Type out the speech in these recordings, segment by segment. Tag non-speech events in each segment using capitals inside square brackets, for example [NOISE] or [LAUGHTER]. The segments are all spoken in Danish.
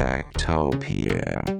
Techtopia.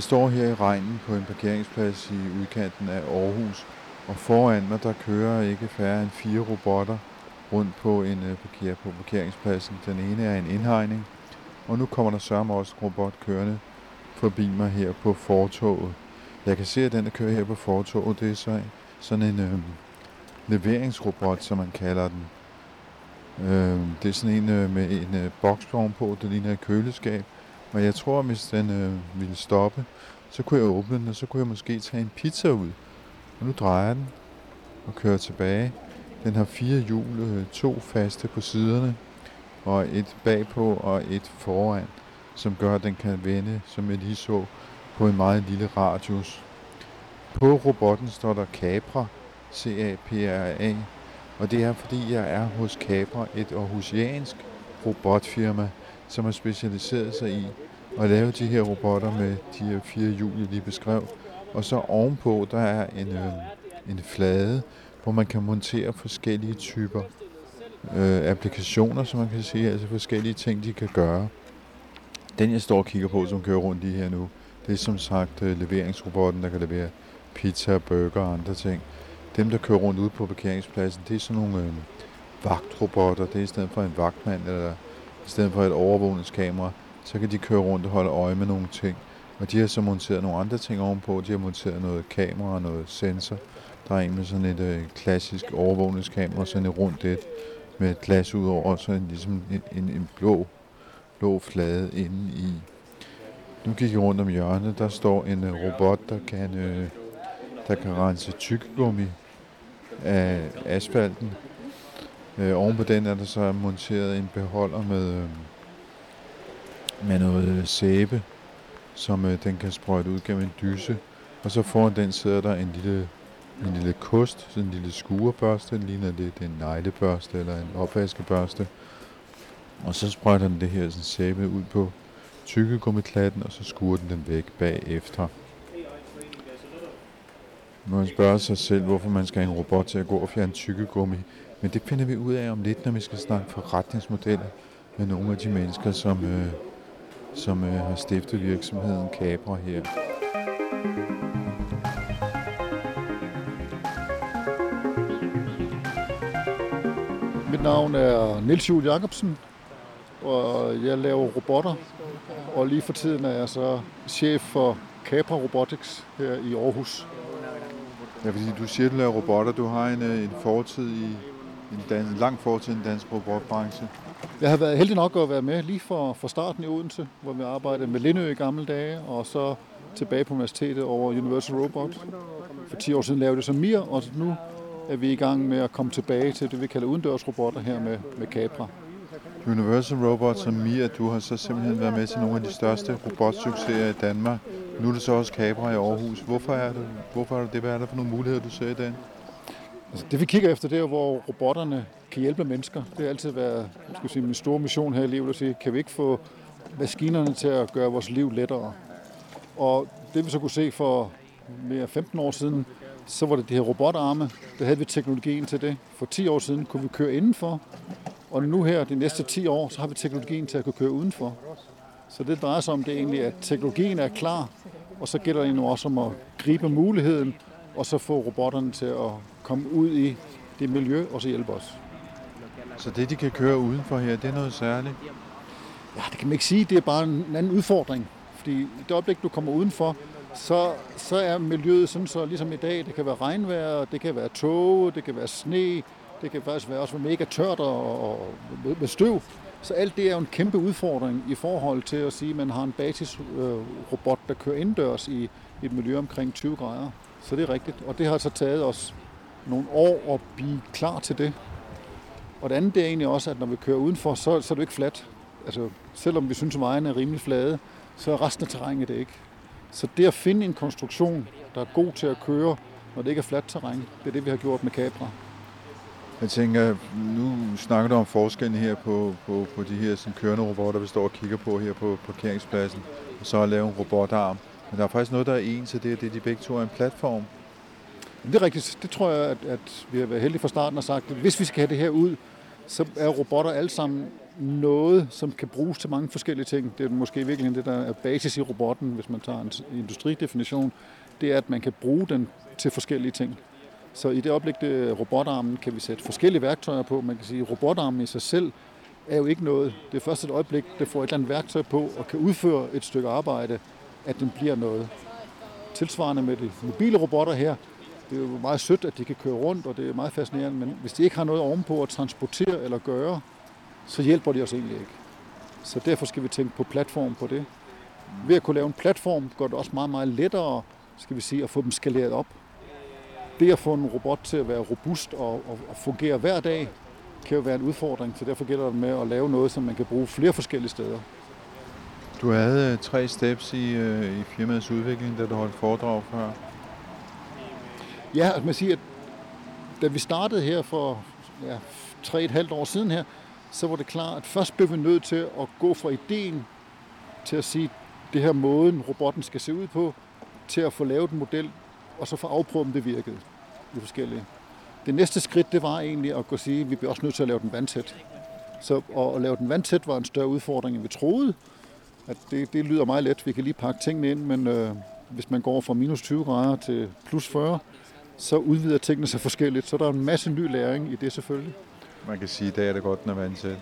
Jeg står her i regnen på en parkeringsplads i udkanten af Aarhus, og foran mig der kører ikke færre end fire robotter rundt på en øh, parker på parkeringspladsen. Den ene er en indhegning, og nu kommer der sørme også en robot kørende forbi mig her på fortoget. Jeg kan se, at den, der kører her på fortoget, det er så sådan en øh, leveringsrobot, som man kalder den. Øh, det er sådan en øh, med en øh, boks på, det ligner et køleskab, og jeg tror, hvis den øh, ville stoppe, så kunne jeg åbne den, og så kunne jeg måske tage en pizza ud. Og nu drejer jeg den og kører tilbage. Den har fire hjul, øh, to faste på siderne, og et bagpå og et foran, som gør, at den kan vende, som jeg lige så, på en meget lille radius. På robotten står der Capra, C-A-P-R-A, og det er fordi, jeg er hos Capra, et aarhusiansk robotfirma, som har specialiseret sig i at lave de her robotter med de her fire hjul, jeg lige beskrev. Og så ovenpå, der er en, øh, en flade, hvor man kan montere forskellige typer øh, applikationer, som man kan sige, altså forskellige ting, de kan gøre. Den, jeg står og kigger på, som kører rundt lige her nu, det er som sagt øh, leveringsrobotten, der kan levere pizza, burger og andre ting. Dem, der kører rundt ude på parkeringspladsen, det er sådan nogle øh, vagtrobotter. Det er i stedet for en vagtmand eller i stedet for et overvågningskamera, så kan de køre rundt og holde øje med nogle ting. Og de har så monteret nogle andre ting ovenpå. De har monteret noget kamera og noget sensor. Der er en med sådan et øh, klassisk overvågningskamera, sådan et rundt et med et glas ud over, så en, ligesom en, en, en blå, blå flade inde i. Nu gik jeg rundt om hjørnet, der står en øh, robot, der kan, øh, der kan rense tykkegummi af asfalten. Øh, oven på den er der så monteret en beholder med, øh, med noget øh, sæbe, som øh, den kan sprøjte ud gennem en dyse. Og så foran den sidder der en lille, en lille kost, sådan en lille skurebørste, den ligner lidt en neglebørste eller en opvaskebørste. Og så sprøjter den det her sådan sæbe ud på tykkegummiklatten, og så skurer den den væk bagefter. Man spørger sig selv, hvorfor man skal have en robot til at gå og fjerne tykkegummi. Men det finder vi ud af om lidt, når vi skal snakke forretningsmodeller med nogle af de mennesker, som, øh, som øh, har stiftet virksomheden Capra her. Mit navn er Nils Juhl Jacobsen, og jeg laver robotter. Og lige for tiden er jeg så chef for Capra Robotics her i Aarhus. Ja, fordi du siger, at du laver robotter. Du har en, øh, en fortid i en, dan- en lang fortid i den danske robotbranche. Jeg har været heldig nok at være med lige fra, fra starten i Odense, hvor vi arbejdede med Lindø i gamle dage, og så tilbage på universitetet over Universal Robot. For 10 år siden lavede det som Mir, og nu er vi i gang med at komme tilbage til det, vi kalder udendørsrobotter her med, med Capra. Universal Robots og Mia, du har så simpelthen været med til nogle af de største robotsucceser i Danmark. Nu er det så også Capra i Aarhus. Hvorfor er det, hvorfor er det, det? Hvad er der for nogle muligheder, du ser i den? Altså, det vi kigger efter, det er hvor robotterne kan hjælpe mennesker. Det har altid været skal jeg sige, min store mission her i livet at sige, kan vi ikke få maskinerne til at gøre vores liv lettere? Og det vi så kunne se for mere 15 år siden, så var det de her robotarme. Der havde vi teknologien til det. For 10 år siden kunne vi køre indenfor, og nu her, de næste 10 år, så har vi teknologien til at kunne køre udenfor. Så det drejer sig om det egentlig, at teknologien er klar, og så gælder det nu også om at gribe muligheden, og så få robotterne til at komme ud i det miljø, og så hjælpe os. Så det, de kan køre udenfor her, det er noget særligt. Ja, det kan man ikke sige. Det er bare en anden udfordring. Fordi i det øjeblik, du kommer udenfor, så, så er miljøet sådan så ligesom i dag. Det kan være regnvejr, det kan være tåge, det kan være sne, det kan faktisk være også være mega tørt og, og med, med støv. Så alt det er jo en kæmpe udfordring i forhold til at sige, at man har en basisrobot, der kører indendørs i et miljø omkring 20 grader. Så det er rigtigt. Og det har så taget os nogle år at blive klar til det. Og det andet det er egentlig også, at når vi kører udenfor, så, så er det ikke fladt. Altså, selvom vi synes, at vejene er rimelig flade, så er resten af terrænet det ikke. Så det at finde en konstruktion, der er god til at køre, når det ikke er fladt terræn, det er det, vi har gjort med Capra. Jeg tænker, nu snakker du om forskellen her på, på, på de her sådan, kørende robotter, vi står og kigger på her på parkeringspladsen, og så at lave en robotarm. Men der er faktisk noget, der er ens, og det er, det de begge to er en platform. Det er rigtigt. Det tror jeg, at, at vi har været heldige fra starten og sagt, at hvis vi skal have det her ud, så er robotter alle sammen noget, som kan bruges til mange forskellige ting. Det er måske virkelig det, der er basis i robotten, hvis man tager en industridefinition. Det er, at man kan bruge den til forskellige ting. Så i det øjeblik, det robotarmen, kan vi sætte forskellige værktøjer på. Man kan sige, at robotarmen i sig selv er jo ikke noget. Det er først et øjeblik, det får et eller andet værktøj på og kan udføre et stykke arbejde, at den bliver noget. Tilsvarende med de mobile robotter her, det er jo meget sødt, at de kan køre rundt, og det er meget fascinerende, men hvis de ikke har noget ovenpå at transportere eller gøre, så hjælper de os egentlig ikke. Så derfor skal vi tænke på platform på det. Ved at kunne lave en platform, gør det også meget, meget lettere skal vi sige, at få dem skaleret op. Det at få en robot til at være robust og, og, og fungere hver dag, kan jo være en udfordring, så derfor gælder det med at lave noget, som man kan bruge flere forskellige steder. Du havde øh, tre steps i, øh, i firmaets udvikling, da du holdt foredrag før. Ja, altså man siger, at da vi startede her for ja, tre et halvt år siden her, så var det klart, at først blev vi nødt til at gå fra ideen til at sige, det her måden, robotten skal se ud på, til at få lavet en model, og så få afprøvet, om det virkede. i forskellige. Det næste skridt, det var egentlig at gå sige, at vi bliver også nødt til at lave den vandtæt. Så at, at lave den vandtæt var en større udfordring, end vi troede. At det, det lyder meget let, vi kan lige pakke tingene ind, men øh, hvis man går fra minus 20 grader til plus 40, så udvider tingene sig forskelligt. Så der er en masse ny læring i det selvfølgelig. Man kan sige, at i dag er det godt, når vandsæt.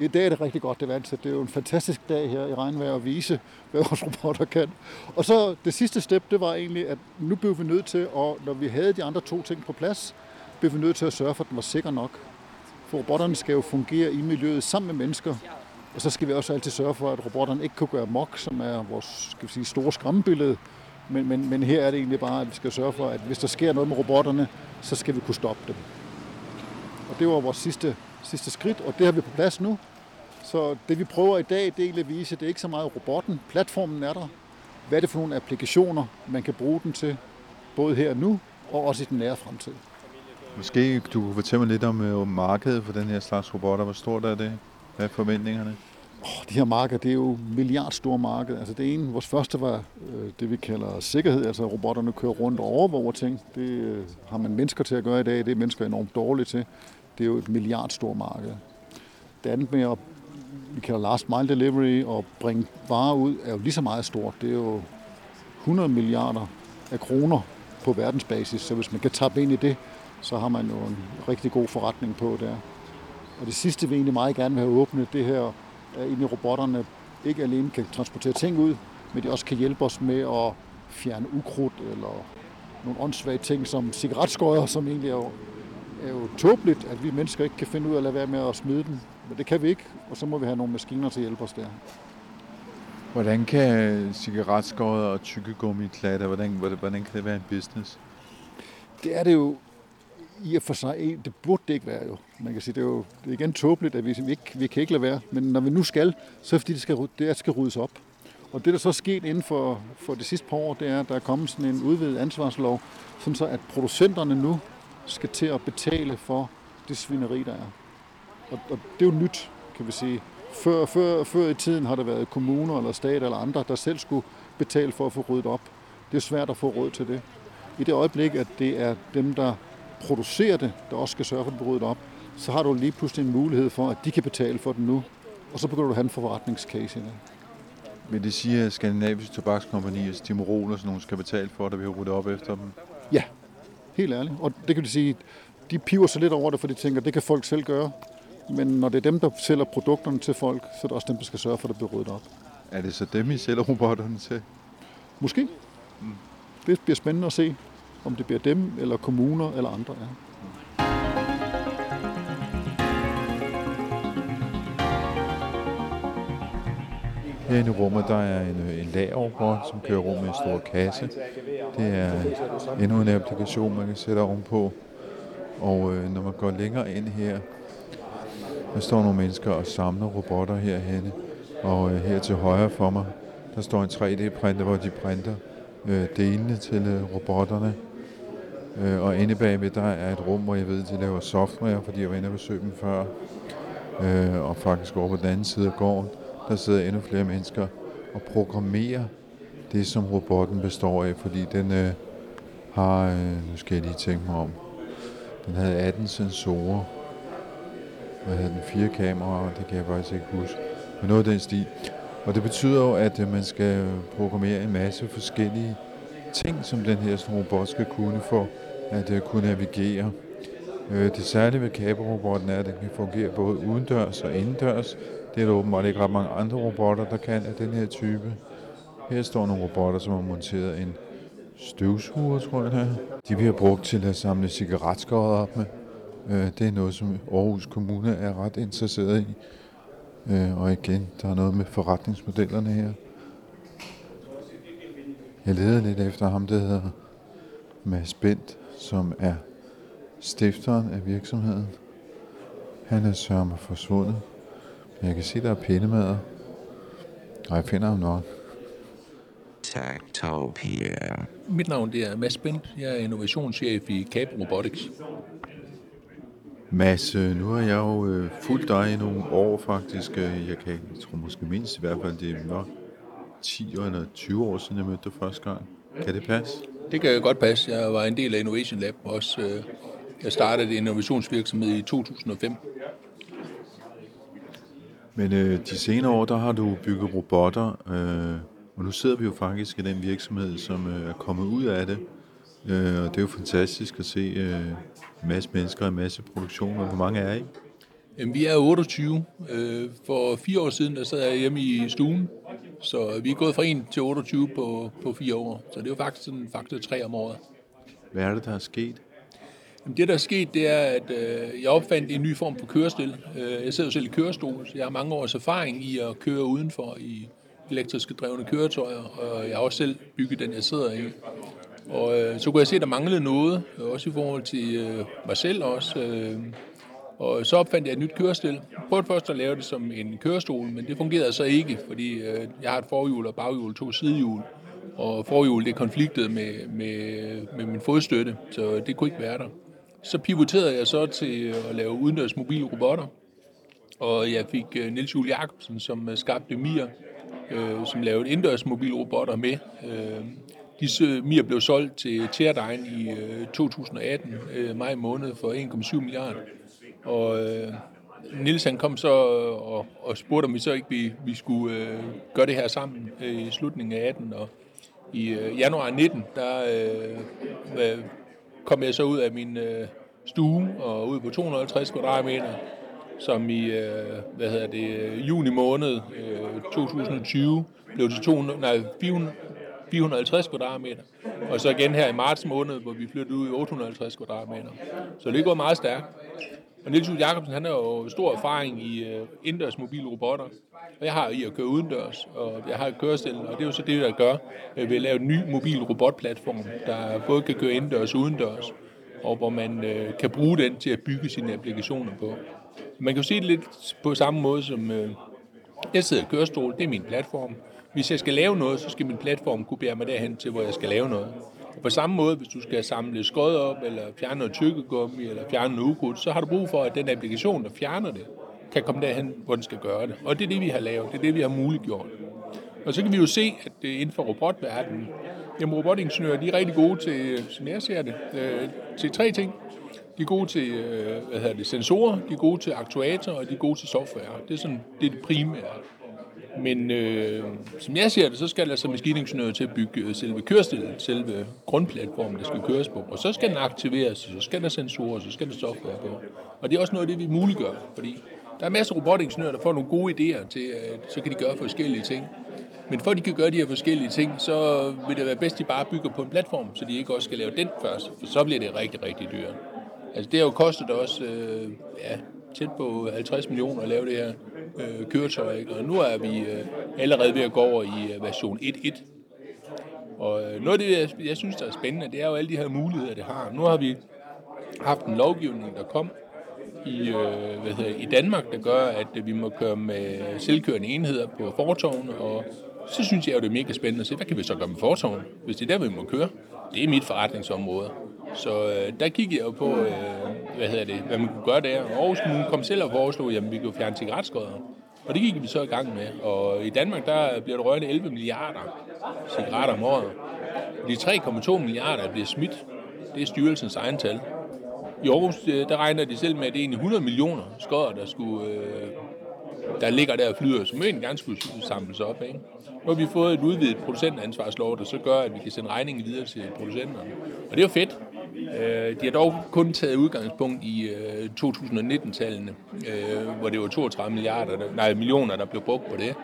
I dag er det rigtig godt, det vandsæt. Det er jo en fantastisk dag her i regnvejr at vise, hvad vores robotter kan. Og så det sidste step, det var egentlig, at nu blev vi nødt til, at når vi havde de andre to ting på plads, blev vi nødt til at sørge for, at den var sikker nok. For robotterne skal jo fungere i miljøet sammen med mennesker. Og så skal vi også altid sørge for, at robotterne ikke kan gøre mok, som er vores skal vi sige, store skræmmebillede. Men, men, men her er det egentlig bare, at vi skal sørge for, at hvis der sker noget med robotterne, så skal vi kunne stoppe dem. Og det var vores sidste, sidste skridt, og det har vi på plads nu. Så det vi prøver i dag, det er egentlig at vise, at det er ikke så meget robotten. Platformen er der. Hvad er det for nogle applikationer, man kan bruge den til, både her og nu, og også i den nære fremtid. Måske du kunne fortælle mig lidt om om markedet for den her slags robotter. Hvor stort er det? Hvad er forventningerne? Oh, de her markeder, det er jo milliardstore markeder. Altså det ene, vores første var øh, det, vi kalder sikkerhed, altså robotterne kører rundt og overvåger ting. Det øh, har man mennesker til at gøre i dag, det er mennesker enormt dårlige til. Det er jo et milliardstort marked. Det andet med at vi kalder last mile delivery og bringe varer ud, er jo lige så meget stort. Det er jo 100 milliarder af kroner på verdensbasis, så hvis man kan tappe ind i det, så har man jo en rigtig god forretning på der. Og det sidste, vi egentlig meget gerne vil have åbnet, det her at egentlig robotterne ikke alene kan transportere ting ud, men de også kan hjælpe os med at fjerne ukrudt eller nogle åndssvage ting som cigaretskøjer, som egentlig er jo, er jo tåbeligt, at vi mennesker ikke kan finde ud af at lade være med at smide dem. Men det kan vi ikke, og så må vi have nogle maskiner til at hjælpe os der. Hvordan kan cigaretskåret og tykkegummi klatter, hvordan, hvordan kan det være en business? Det er det jo i og for sig, eh, det burde det ikke være jo. Man kan sige, det er jo det er igen tåbeligt, at vi, vi, ikke, vi kan ikke lade være. Men når vi nu skal, så er det fordi, det skal, det skal ryddes op. Og det, der så er sket inden for, for det sidste par år, det er, at der er kommet sådan en udvidet ansvarslov, sådan så at producenterne nu skal til at betale for det svineri, der er. Og, og det er jo nyt, kan vi sige. Før, før, før i tiden har der været kommuner eller stat eller andre, der selv skulle betale for at få ryddet op. Det er svært at få råd til det. I det øjeblik, at det er dem, der producerer det, der også skal sørge for, at det ryddet op, så har du lige pludselig en mulighed for, at de kan betale for det nu. Og så begynder du at have en forretningscase i det. Vil det sige, at skandinaviske tobakskompanier, Stimorol og sådan nogle, skal betale for, at vi har ryddet op efter dem? Ja, helt ærligt. Og det kan du sige, de piver sig lidt over det, for de tænker, at det kan folk selv gøre. Men når det er dem, der sælger produkterne til folk, så er det også dem, der skal sørge for, at det bliver ryddet op. Er det så dem, I sælger robotterne til? Måske. Det bliver spændende at se, om det bliver dem, eller kommuner, eller andre. Ja. Herinde i rummet, der er en, en lagerrobot, som kører rundt med en stor kasse. Det er endnu en applikation, man kan sætte ovenpå. Og øh, når man går længere ind her, der står nogle mennesker og samler robotter herhenne. Og øh, her til højre for mig, der står en 3D-printer, hvor de printer øh, delene til øh, robotterne. Øh, og inde bagved, der er et rum, hvor jeg ved, de laver software, fordi jeg var inde og besøge dem før. Øh, og faktisk over på den anden side af gården, der sidder endnu flere mennesker og programmerer det, som robotten består af, fordi den øh, har, øh, nu skal jeg lige tænke mig om, den havde 18 sensorer, og havde den fire kameraer, det kan jeg faktisk ikke huske, men noget af den stil. Og det betyder jo, at øh, man skal programmere en masse forskellige ting, som den her robot skal kunne for at øh, kunne navigere. Øh, det særlige ved kaberobotten er, at den kan fungere både udendørs og indendørs. Det er der åbenbart ikke ret mange andre robotter, der kan af den her type. Her står nogle robotter, som har monteret en støvsuger, tror jeg det er. De bliver brugt til at samle cigaretskåret op med. Øh, det er noget, som Aarhus Kommune er ret interesseret i. Øh, og igen, der er noget med forretningsmodellerne her. Jeg leder lidt efter ham, der hedder Mads Bent, som er stifteren af virksomheden. Han er sørme forsvundet. Men jeg kan se, der er pindemader. Og jeg finder ham nok. Tactopia. Mit navn det er Mads Bent. Jeg er innovationschef i Cap Robotics. Mads, øh, nu har jeg jo øh, fulgt dig i nogle år faktisk. Øh, Jeg kan, jeg tror måske mindst i hvert fald, det er nok 10 år eller 20 år siden, jeg mødte dig første gang. Kan det passe? Det kan godt passe. Jeg var en del af Innovation Lab også. øh, Jeg startede en innovationsvirksomhed i 2005. Men øh, de senere år, der har du bygget robotter, øh, og nu sidder vi jo faktisk i den virksomhed, som øh, er kommet ud af det. Øh, og det er jo fantastisk at se øh, en masse mennesker og en masse produktioner. Hvor mange er I? Jamen, Vi er 28. Øh, For fire år siden der sad jeg hjemme i stuen. Så vi er gået fra 1 til 28 på, på fire år. Så det er jo faktisk sådan faktor 3 om året. Hvad er det, der er sket? Jamen, det, der er sket, det er, at øh, jeg opfandt en ny form for kørestil. Øh, jeg sidder jo selv i kørestol, så jeg har mange års erfaring i at køre udenfor i elektriske drevne køretøjer, og jeg har også selv bygget den, jeg sidder i. Og øh, så kunne jeg se, at der manglede noget, også i forhold til øh, mig selv også. Øh, og så opfandt jeg et nyt kørestil. Jeg prøvede først at lave det som en kørestol, men det fungerede så ikke, fordi øh, jeg har et forhjul og baghjul, to sidehjul. Og forhjul det konfliktede med, med, med min fodstøtte, så det kunne ikke være der. Så pivoterede jeg så til at lave udendørs mobile robotter. Og jeg fik øh, Niels Juel Jacobsen, som skabte Mir, øh, som lavede indendørs mobile robotter med. Øh, disse øh, Mir blev solgt til Teradyne i øh, 2018, øh, maj måned, for 1,7 milliarder. Og øh, Nils han kom så øh, og, og spurgte, om vi så ikke vi, vi skulle øh, gøre det her sammen øh, i slutningen af 18. Og i øh, januar 19, der øh, øh, kom jeg så ud af min øh, stue og ud på 250 kvadratmeter, som i øh, hvad hedder det, øh, juni måned øh, 2020 blev til 200, nej, 400, 450 kvadratmeter. Og så igen her i marts måned, hvor vi flyttede ud i 850 kvadratmeter. Så det går meget stærkt. Og Niels Juel Jacobsen, han har jo stor erfaring i øh, indendørs mobile robotter. Og jeg har i at køre udendørs, og jeg har et kørestil, og det er jo så det, der gør, øh, at vi laver en ny mobil robotplatform, der både kan køre indendørs og udendørs, og hvor man øh, kan bruge den til at bygge sine applikationer på. Man kan jo se det lidt på samme måde som, øh, jeg sidder i kørestol, det er min platform. Hvis jeg skal lave noget, så skal min platform kunne bære mig derhen til, hvor jeg skal lave noget. Og på samme måde, hvis du skal samle skod op, eller fjerne noget tykkegummi, eller fjerne noget ukrudt, så har du brug for, at den applikation, der fjerner det, kan komme derhen, hvor den skal gøre det. Og det er det, vi har lavet. Det er det, vi har muliggjort. Og så kan vi jo se, at inden for robotverdenen, jamen robotingeniører, de er rigtig gode til, som jeg ser det, øh, til tre ting. De er gode til øh, hvad hedder det, sensorer, de er gode til aktuatorer, og de er gode til software. Det er, sådan, det, er det primære. Men øh, som jeg ser det, så skal der altså maskiningeniører til at bygge øh, selve kørestillet, selve grundplatformen, der skal køres på. Og så skal den aktiveres, så skal der sensorer, så skal der software på. Og det er også noget af det, vi muliggør, fordi der er masser af robotingeniører, der får nogle gode idéer til, at så kan de gøre forskellige ting. Men for at de kan gøre de her forskellige ting, så vil det være bedst, at de bare bygger på en platform, så de ikke også skal lave den først, for så bliver det rigtig, rigtig dyrt. Altså det har jo kostet os øh, ja, tæt på 50 millioner at lave det her øh, køretøj, ikke? og nu er vi øh, allerede ved at gå over i øh, version 1.1. Og øh, noget af det, jeg, jeg synes, der er spændende, det er jo alle de her muligheder, det har. Nu har vi haft en lovgivning, der kom i, øh, hvad hedder, i Danmark, der gør, at øh, vi må køre med selvkørende enheder på fortovene, og så synes jeg jo, det er mega spændende at se, hvad kan vi så gøre med fortovene, hvis det er der, vi må køre. Det er mit forretningsområde. Så øh, der kiggede jeg jo på, øh, hvad hedder det, hvad man kunne gøre der. Og Aarhus Kommune kom selv og foreslog, at vi kunne fjerne cigaretskodder. Og det gik vi så i gang med. Og i Danmark, der bliver der røget 11 milliarder cigaretter om året. De 3,2 milliarder bliver smidt. Det er styrelsens egen tal. I Aarhus, øh, der regner de selv med, at det er 100 millioner skodder, der, skulle, øh, der ligger der og flyder, som egentlig gerne skulle samles op. Ikke? Nu har vi fået et udvidet producentansvarslov, der så gør, at vi kan sende regningen videre til producenterne. Og det er jo fedt. Øh, de har dog kun taget udgangspunkt i 2019-tallene, hvor det var 32 milliarder, nej, millioner, der blev brugt på det.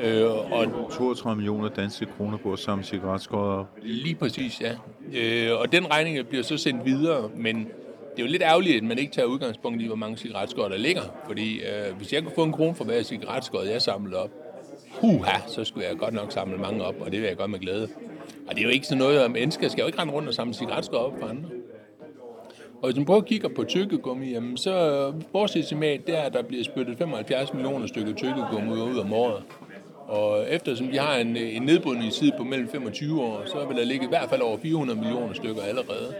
Øh, og 32 millioner danske kroner på at samle cigaretskåder Lige præcis, ja. Øh, og den regning bliver så sendt videre, men det er jo lidt ærgerligt, at man ikke tager udgangspunkt i, hvor mange cigaretskåder der ligger. Fordi øh, hvis jeg kunne få en krone for hver cigaretskåd, jeg samlede op, huha, så skulle jeg godt nok samle mange op, og det vil jeg gøre med glæde. Og det er jo ikke sådan noget, at mennesker skal jo ikke rende rundt og samle cigaretskår op for andre. Og hvis man prøver at kigge på tykkegummi, jamen så vores estimat det er, at der bliver spyttet 75 millioner stykker tykkegummi ud om året. Og eftersom vi har en, en nedbrydningstid på mellem 25 år, så vil der ligge i hvert fald over 400 millioner stykker allerede.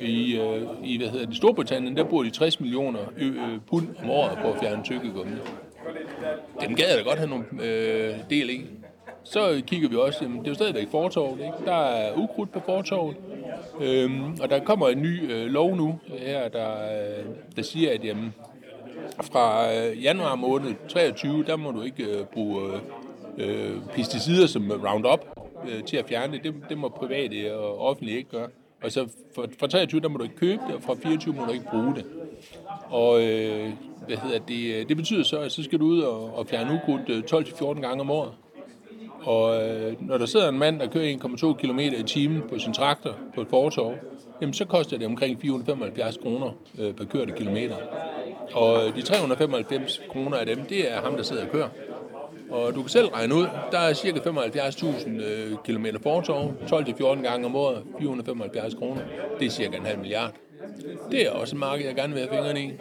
I, øh, i hvad hedder det, Storbritannien, der bruger de 60 millioner ø- pund om året på at fjerne tykkegummi. Dem gad jeg da godt have nogle øh, del i. Så kigger vi også, jamen, det er jo stadigvæk fortorvet, ikke? Der er ukrudt på fortorvet, øhm, og der kommer en ny øh, lov nu, øh, her, der, øh, der siger, at jamen, fra øh, januar måned 23, der må du ikke øh, bruge øh, øh, pesticider som Roundup øh, til at fjerne det. det. Det må private og offentlige ikke gøre. Og så fra 23, der må du ikke købe det, og fra 24 må du ikke bruge det. Og øh, hvad hedder det, det betyder så, at så skal du ud og, og fjerne ukrudt øh, 12-14 gange om året. Og øh, når der sidder en mand, der kører 1,2 km i timen på sin traktor på et fortov, jamen så koster det omkring 475 kroner øh, per kørte kilometer. Og øh, de 395 kroner af dem, det er ham, der sidder og kører. Og du kan selv regne ud, der er cirka 75.000 øh, km fortov, 12-14 gange om året, 475 kroner. Det er cirka en halv milliard. Det er også et marked, jeg gerne vil have fingrene i.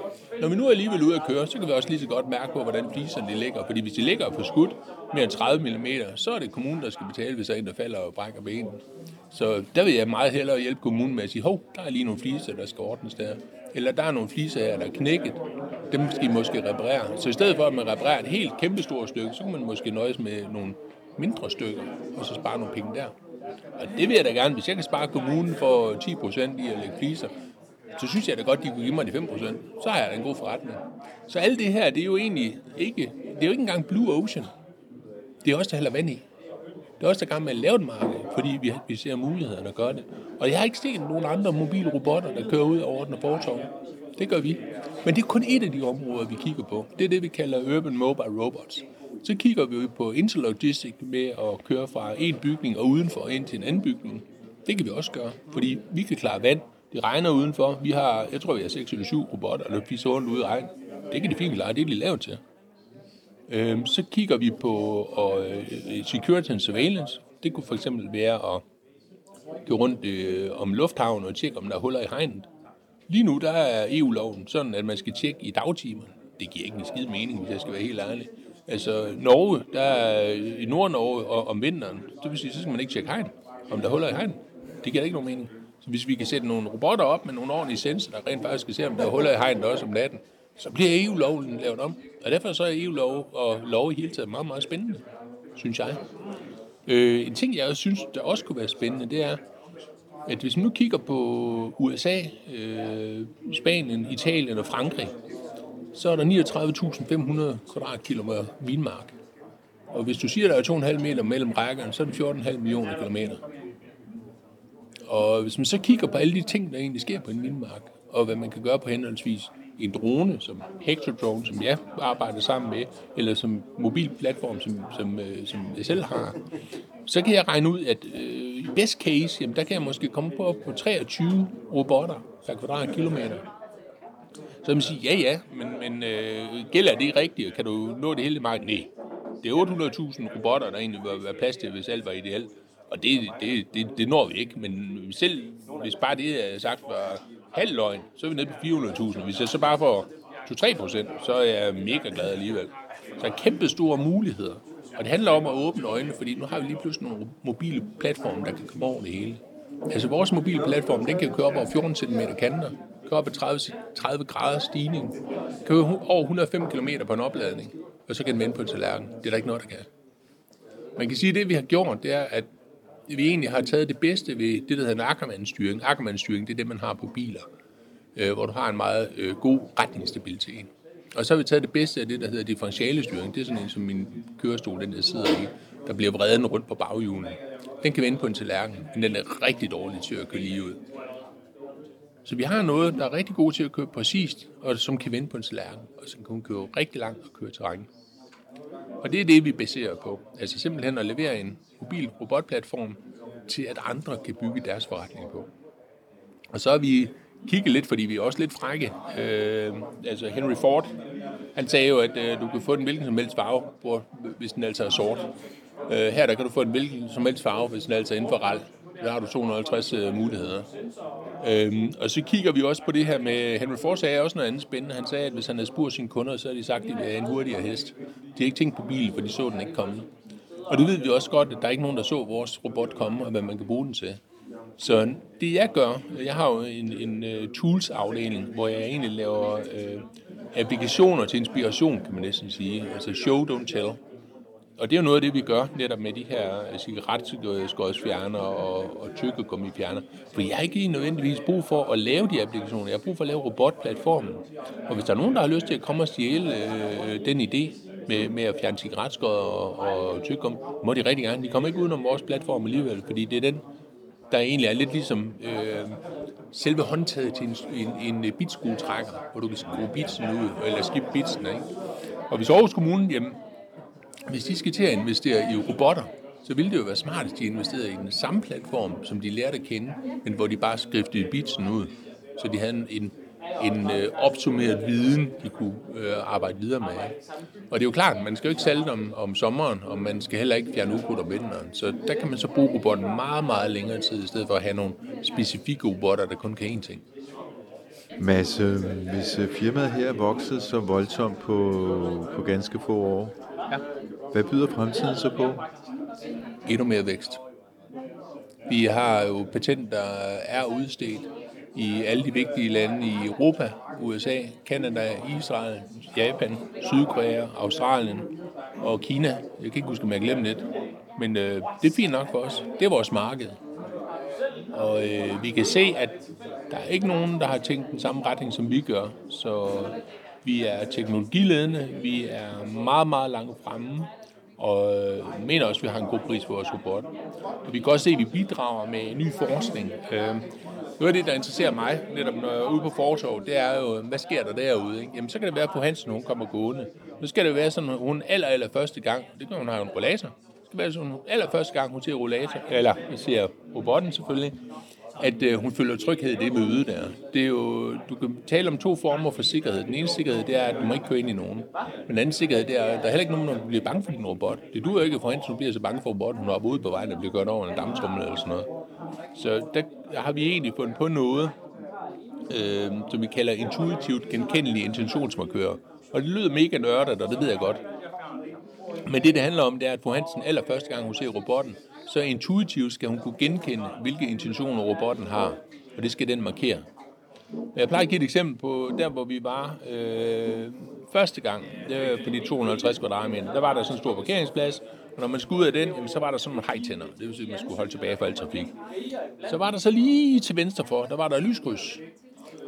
Når vi nu er alligevel ude at køre, så kan vi også lige så godt mærke på, hvordan fliserne de ligger. Fordi hvis de ligger på skud mere end 30 mm, så er det kommunen, der skal betale, hvis der er en, der falder og brækker benet. Så der vil jeg meget hellere hjælpe kommunen med at sige, hov, der er lige nogle fliser, der skal ordnes der. Eller der er nogle fliser her, der er knækket. Dem skal I måske reparere. Så i stedet for, at man reparerer et helt kæmpestort stykke, så kan man måske nøjes med nogle mindre stykker, og så spare nogle penge der. Og det vil jeg da gerne. Hvis jeg kan spare kommunen for 10% i at lægge fliser, så synes jeg da godt, de kunne give mig de 5%. Så har jeg da en god forretning. Så alt det her, det er jo egentlig ikke, det er jo ikke engang Blue Ocean. Det er også der hælder vand i. Det er også der gang med at lave et marked, fordi vi, vi ser mulighederne at gøre det. Og jeg har ikke set nogen andre mobile robotter, der kører ud og ordner fortov. Det gør vi. Men det er kun et af de områder, vi kigger på. Det er det, vi kalder Urban Mobile Robots. Så kigger vi på interlogistik med at køre fra en bygning og udenfor ind til en anden bygning. Det kan vi også gøre, fordi vi kan klare vand. Det regner udenfor. Vi har, jeg tror, vi har 6 eller 7 robotter, der fiser rundt ude i regn. Det kan de fint klare. Det er de lavet til. Øh, så kigger vi på og, uh, security and surveillance. Det kunne for eksempel være at gå rundt øh, om lufthavnen og tjekke, om der er huller i hegnet. Lige nu der er EU-loven sådan, at man skal tjekke i dagtimerne. Det giver ikke en skid mening, hvis jeg skal være helt ærlig. Altså Norge, der er øh, i Nord-Norge og om vinteren, det vil sige, så skal man ikke tjekke hegn, om der er huller i hegn. Det giver ikke nogen mening. Så hvis vi kan sætte nogle robotter op med nogle ordentlige sensorer, der rent faktisk skal se, om der er huller i hegnet også om natten, så bliver EU-loven lavet om. Og derfor så er EU-lov og lov i hele taget meget, meget spændende, synes jeg. Øh, en ting, jeg også synes, der også kunne være spændende, det er, at hvis man nu kigger på USA, øh, Spanien, Italien og Frankrig, så er der 39.500 kvadratkilometer vinmark. Og hvis du siger, at der er 2,5 meter mellem rækkerne, så er det 14,5 millioner kilometer. Og hvis man så kigger på alle de ting, der egentlig sker på en vinmark, og hvad man kan gøre på henholdsvis en drone, som Hector-drone, som jeg arbejder sammen med, eller som mobil platform, som, som, øh, som jeg selv har, så kan jeg regne ud, at øh, i best case, jamen, der kan jeg måske komme på, på 23 robotter per kvadratkilometer. Så man sige, ja ja, men, men øh, gælder det rigtigt, kan du nå det hele markedet? Nej. Det er 800.000 robotter, der egentlig vil være plads til, hvis alt var ideelt. Og det, det, det, det når vi ikke, men selv hvis bare det, jeg sagt, var halv løgn, så er vi nede på 400.000. Hvis jeg så bare får 2-3 procent, så er jeg mega glad alligevel. Så er kæmpe store muligheder. Og det handler om at åbne øjnene, fordi nu har vi lige pludselig nogle mobile platforme, der kan komme over det hele. Altså vores mobile platform, den kan køre op over 14 cm kanter, køre op ad 30, 30 grader stigning, køre over 105 km på en opladning, og så kan den vende på en tallerken. Det er der ikke noget, der kan. Man kan sige, at det vi har gjort, det er, at vi egentlig har taget det bedste ved det, der hedder en Ackermann-styring. Ackermann-styring, det er det, man har på biler, øh, hvor du har en meget øh, god retningsstabilitet. Og så har vi taget det bedste af det, der hedder differentialestyring. Det er sådan en, som min kørestol, den der sidder i, der bliver vreden rundt på baghjulene. Den kan vende på en tallerken, men den er rigtig dårlig til at køre lige ud. Så vi har noget, der er rigtig god til at køre præcist, og som kan vende på en tallerken, og som kan køre rigtig langt og køre terræn. Og det er det, vi baserer på. Altså simpelthen at levere en mobil robotplatform til, at andre kan bygge deres forretning på. Og så har vi kigget lidt, fordi vi er også lidt frække. Øh, altså Henry Ford, han sagde jo, at øh, du kan få den hvilken som helst farve, hvor, hvis den altså er sort. Øh, her der kan du få den hvilken som helst farve, hvis den altså er inden for RAL. Der har du 250 øh, muligheder. Øhm, og så kigger vi også på det her med, Henry Ford sagde også noget andet spændende. Han sagde, at hvis han havde spurgt sine kunder, så havde de sagt, at de ville have en hurtigere hest. De har ikke tænkt på bilen, for de så den ikke komme. Og det ved vi også godt, at der er ikke nogen, der så vores robot komme, og hvad man kan bruge den til. Så det jeg gør, jeg har jo en, en uh, tools-afdeling, hvor jeg egentlig laver uh, applikationer til inspiration, kan man næsten sige. Altså show, don't tell. Og det er jo noget af det, vi gør netop med de her øh, cigaretskodsfjerner og, og tykkegummifjerner. For jeg har ikke nødvendigvis brug for at lave de applikationer. Jeg har brug for at lave robotplatformen. Og hvis der er nogen, der har lyst til at komme og stjæle øh, den idé med, med at fjerne cigaretskod og, og tykkegum, må de rigtig gerne. De kommer ikke udenom vores platform alligevel, fordi det er den, der egentlig er lidt ligesom øh, selve håndtaget til en, en, en bitskuetrækker, hvor du kan skrue bitsen ud, eller skifte bitsen, ikke? Og hvis Aarhus Kommune, jamen, hvis de skal til at investere i robotter, så ville det jo være smart, at de investerede i den samme platform, som de lærte at kende, men hvor de bare skriftede bitsen ud, så de havde en, en, en øh, opsummeret viden, de kunne øh, arbejde videre med. Og det er jo klart, man skal jo ikke sælge om, om sommeren, og man skal heller ikke fjerne ukrudt om vinteren. Så der kan man så bruge robotten meget, meget længere tid, i stedet for at have nogle specifikke robotter, der kun kan én ting. Mads, øh, hvis øh, firmaet her er vokset så voldsomt på, på ganske få år, ja hvad byder fremtiden så på? Endnu mere vækst. Vi har jo patenter, der er udstedt i alle de vigtige lande i Europa, USA, Kanada, Israel, Japan, Sydkorea, Australien og Kina. Jeg kan ikke huske, om jeg glemte lidt. Men øh, det er fint nok for os. Det er vores marked. Og øh, vi kan se, at der er ikke nogen, der har tænkt den samme retning, som vi gør. Så vi er teknologiledende, vi er meget, meget langt fremme, og øh, mener også, at vi har en god pris for vores robot. Og vi kan også se, at vi bidrager med ny forskning. Øh, noget af det, der interesserer mig, netop når jeg er ude på forsorg, det er jo, hvad sker der derude? Ikke? Jamen, så kan det være, at på Hansen, hun kommer gående. Nu skal det være sådan, at hun aller, aller første gang, det kan hun have en rollator, det skal være sådan, aller første gang, hun ser rollator, eller jeg ser robotten selvfølgelig, at øh, hun føler tryghed i det møde der. Det er jo, du kan tale om to former for sikkerhed. Den ene sikkerhed, det er, at du må ikke køre ind i nogen. Men den anden sikkerhed, det er, at der er heller ikke nogen, der bliver bange for din robot. Det du er ikke for hende, du bliver så bange for robotten, hun er ude på vejen og bliver kørt over en dammtrummel eller sådan noget. Så der har vi egentlig fundet på noget, øh, som vi kalder intuitivt genkendelige intentionsmarkører. Og det lyder mega nørdet, og det ved jeg godt. Men det, det handler om, det er, at fru Hansen allerførste gang, hun ser robotten, så intuitivt skal hun kunne genkende, hvilke intentioner robotten har, og det skal den markere. Jeg plejer at give et eksempel på der, hvor vi var øh, første gang, det var på de 250 kvadratmeter. Der var der sådan en stor parkeringsplads, og når man skulle ud af den, jamen, så var der sådan nogle hejtænder. Det vil sige, at man skulle holde tilbage for al trafik. Så var der så lige til venstre for, der var der lyskryds.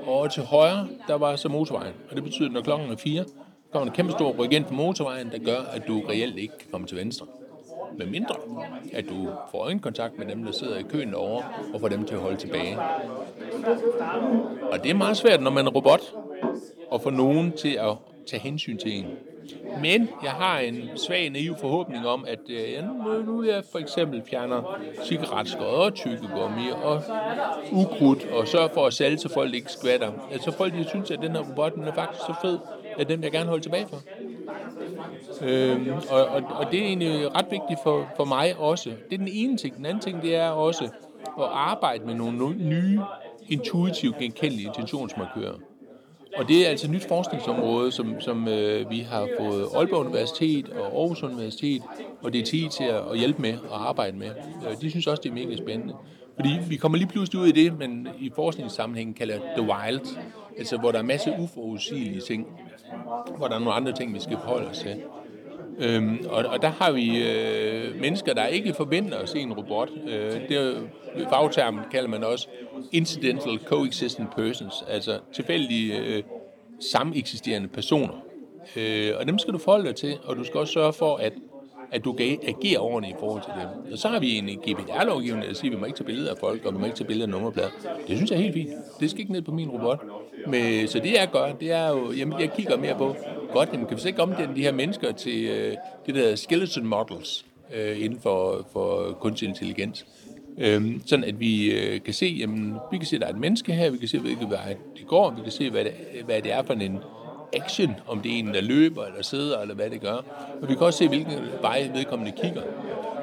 Og til højre, der var så motorvejen. Og det betyder, at når klokken er fire, kommer en kæmpe stor ryk ind på motorvejen, der gør, at du reelt ikke kan komme til venstre. Med mindre, at du får øjenkontakt med dem, der sidder i køen over, og får dem til at holde tilbage. Og det er meget svært, når man er robot. at få nogen til at tage hensyn til en. Men jeg har en svag naiv forhåbning om, at øh, nu, nu jeg for eksempel fjerner cigaretskodder, og tykkegummi og ukrudt og sørger for at sælge, så folk ikke skvatter. Altså folk de synes, at den her robot den er faktisk så fed, at den vil jeg gerne holde tilbage for. Øhm, og, og, og det er egentlig ret vigtigt for, for mig også. Det er den ene ting. Den anden ting, det er også at arbejde med nogle nye, intuitivt genkendelige intentionsmarkører. Og det er altså et nyt forskningsområde, som, som øh, vi har fået Aalborg Universitet og Aarhus Universitet og DTI til at, at hjælpe med og arbejde med. Øh, de synes også, det er mega spændende. Fordi vi kommer lige pludselig ud i det, men i forskningssammenhængen kalder The Wild, altså hvor der er masser af uforudsigelige ting, hvor der er nogle andre ting, vi skal forholde os til. Øhm, og, og der har vi øh, mennesker, der ikke forventer at se en robot. Øh, det fagtermen kalder man også incidental coexistent persons, altså tilfældige øh, sameksisterende personer. Øh, og dem skal du forholde dig til, og du skal også sørge for, at, at du kan agere ordentligt i forhold til dem. Og så har vi en GDPR-lovgivning, der siger, at vi må ikke tage billeder af folk, og vi må ikke tage billeder af nummerplader. Det synes jeg er helt fint. Det skal ikke ned på min robot. Men, så det jeg gør, det er jo, jamen, jeg kigger mere på, godt, jamen, kan vi så ikke omdanne de her mennesker til øh, det der skeleton models øh, inden for, for kunstig intelligens? Øhm, sådan at vi øh, kan se, jamen, vi kan se, at der er et menneske her, vi kan se, hvilket vej det går, vi kan se, hvad det, hvad det er for en action, om det er en, der løber, eller sidder, eller hvad det gør. Og vi kan også se, hvilken vej vedkommende kigger.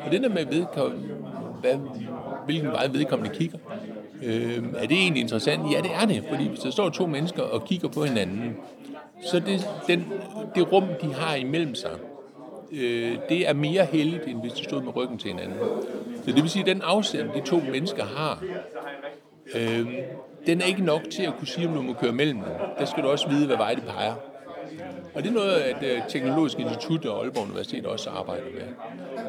Og det der med, vedkommende, hvad, hvilken vej vedkommende kigger, øh, er det egentlig interessant? Ja, det er det, fordi hvis der står to mennesker og kigger på hinanden, så det, den, det rum, de har imellem sig, øh, det er mere heldigt, end hvis de stod med ryggen til hinanden. Så det vil sige, at den afstand, de to mennesker har, øh, den er ikke nok til at kunne sige, om du må køre mellem dem. Der skal du også vide, hvad vej det peger. Og det er noget, at øh, Teknologisk Institut og Aalborg Universitet også arbejder med.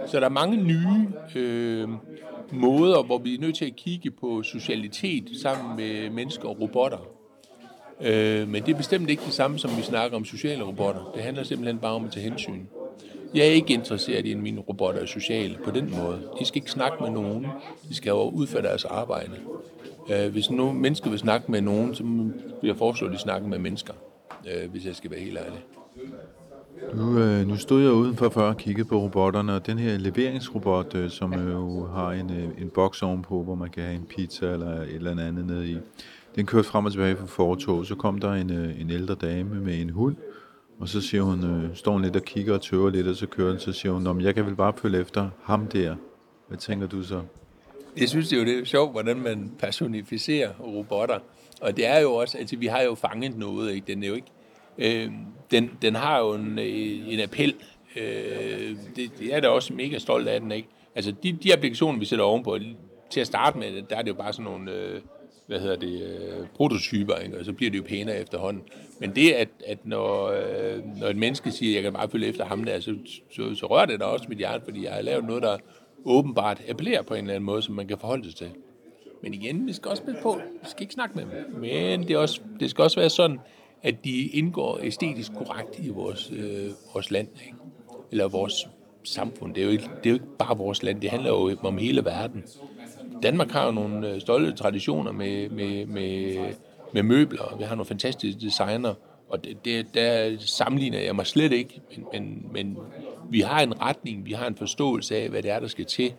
Så der er mange nye øh, måder, hvor vi er nødt til at kigge på socialitet sammen med mennesker og robotter. Øh, men det er bestemt ikke det samme, som vi snakker om sociale robotter. Det handler simpelthen bare om at tage hensyn. Jeg er ikke interesseret i, at mine robotter er sociale på den måde. De skal ikke snakke med nogen. De skal jo udføre deres arbejde. Øh, hvis nu mennesker vil snakke med nogen, så vil jeg foreslå, at de snakker med mennesker, øh, hvis jeg skal være helt ærlig. Nu, øh, nu stod jeg udenfor før og kiggede på robotterne, og den her leveringsrobot, øh, som øh, jo har en, øh, en boks ovenpå, hvor man kan have en pizza eller et eller andet nede i, den kørte frem og tilbage fra fortog. Så kom der en, øh, en ældre dame med en hund, og så siger hun, øh, står hun lidt og kigger og tøver lidt, og så kører den, så siger hun, Nå, jeg kan vel bare følge efter ham der. Hvad tænker du så? Jeg synes det er jo det er sjovt, hvordan man personificerer robotter. Og det er jo også, altså vi har jo fanget noget, ikke? Den er jo ikke, øh, den, den har jo en, øh, en appel. Øh, det, det er da også mega stolt af den, ikke? Altså de, de applikationer, vi sætter ovenpå, til at starte med, der er det jo bare sådan nogle, øh, hvad hedder det, øh, prototyper, ikke? og så bliver det jo pænere efterhånden. Men det, at, at når, øh, når et menneske siger, jeg kan bare følge efter ham der, så, så, så rører det da også mit hjerte, fordi jeg har lavet noget, der åbenbart appellerer på en eller anden måde, som man kan forholde sig til. Men igen, vi skal også spille på. Vi skal ikke snakke med dem. Men det, er også, det skal også være sådan, at de indgår æstetisk korrekt i vores, øh, vores land. Ikke? Eller vores samfund. Det er, jo ikke, det er jo ikke bare vores land. Det handler jo om hele verden. Danmark har jo nogle øh, stolte traditioner med, med, med, med møbler. Vi har nogle fantastiske designer. Og det, det, der sammenligner jeg mig slet ikke. Men, men, men vi har en retning, vi har en forståelse af, hvad det er, der skal til.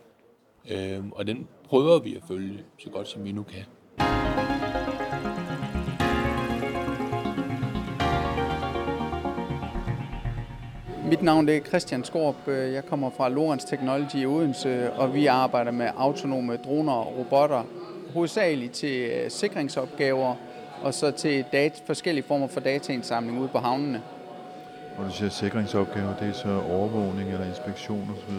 øh, og den prøver vi at følge så godt, som vi nu kan. Mit navn er Christian Skorp. Jeg kommer fra Lorentz Technology i Odense, og vi arbejder med autonome droner og robotter, hovedsageligt til øh, sikringsopgaver og så til data, forskellige former for dataindsamling ude på havnene. Og du siger sikringsopgaver, det er så overvågning eller inspektion osv.?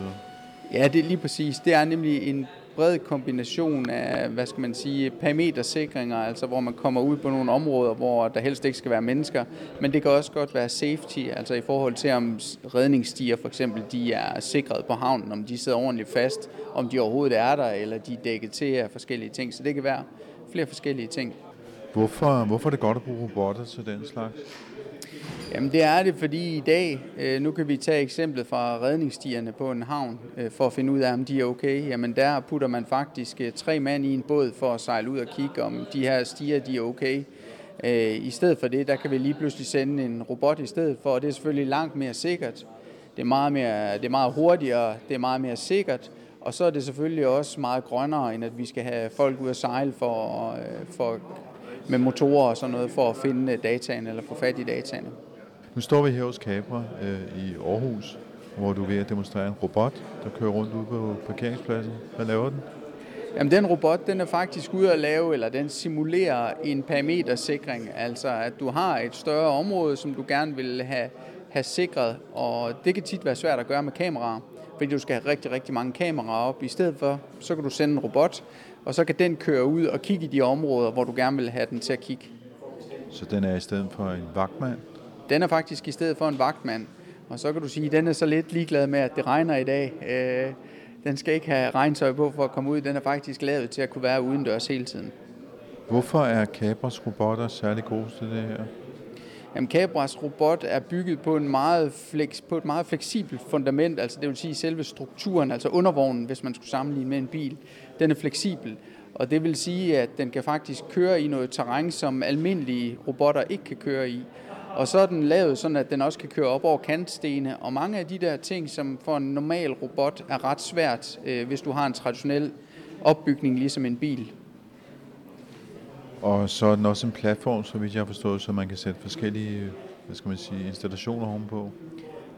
Ja, det er lige præcis. Det er nemlig en bred kombination af, hvad skal man sige, parametersikringer, altså hvor man kommer ud på nogle områder, hvor der helst ikke skal være mennesker, men det kan også godt være safety, altså i forhold til om redningsstiger for eksempel, de er sikret på havnen, om de sidder ordentligt fast, om de overhovedet er der, eller de er dækket til af forskellige ting, så det kan være flere forskellige ting. Hvorfor, hvorfor er det godt at bruge robotter til den slags? Jamen det er det, fordi i dag, øh, nu kan vi tage eksemplet fra redningsstierne på en havn, øh, for at finde ud af, om de er okay. Jamen der putter man faktisk øh, tre mand i en båd for at sejle ud og kigge, om de her stier de er okay. I stedet for det, der kan vi lige pludselig sende en robot i stedet for, og det er selvfølgelig langt mere sikkert. Det er meget, mere, det er meget hurtigere, det er meget mere sikkert, og så er det selvfølgelig også meget grønnere, end at vi skal have folk ud at sejle for, for, med motorer og sådan noget, for at finde dataen eller få fat i dataene. Nu står vi her hos Capra øh, i Aarhus, hvor du er ved at demonstrere en robot, der kører rundt ude på parkeringspladsen. Hvad laver den? Jamen, den robot, den er faktisk ude at lave, eller den simulerer en parametersikring. Altså, at du har et større område, som du gerne vil have, have sikret, og det kan tit være svært at gøre med kameraer, fordi du skal have rigtig, rigtig mange kameraer op. I stedet for, så kan du sende en robot, og så kan den køre ud og kigge i de områder, hvor du gerne vil have den til at kigge. Så den er i stedet for en vagtmand? Den er faktisk i stedet for en vagtmand. Og så kan du sige, at den er så lidt ligeglad med, at det regner i dag. Øh, den skal ikke have regntøj på for at komme ud. Den er faktisk lavet til at kunne være udendørs hele tiden. Hvorfor er Cabras robotter særlig gode til det her? Jamen, Cabras robot er bygget på, en meget flex, på et meget fleksibelt fundament, altså det vil sige selve strukturen, altså undervognen, hvis man skulle sammenligne med en bil, den er fleksibel. Og det vil sige, at den kan faktisk køre i noget terræn, som almindelige robotter ikke kan køre i. Og så er den lavet sådan, at den også kan køre op over kantstene, og mange af de der ting, som for en normal robot er ret svært, øh, hvis du har en traditionel opbygning, ligesom en bil. Og så er den også en platform, så vidt jeg har forstået, så man kan sætte forskellige hvad skal man sige, installationer ovenpå.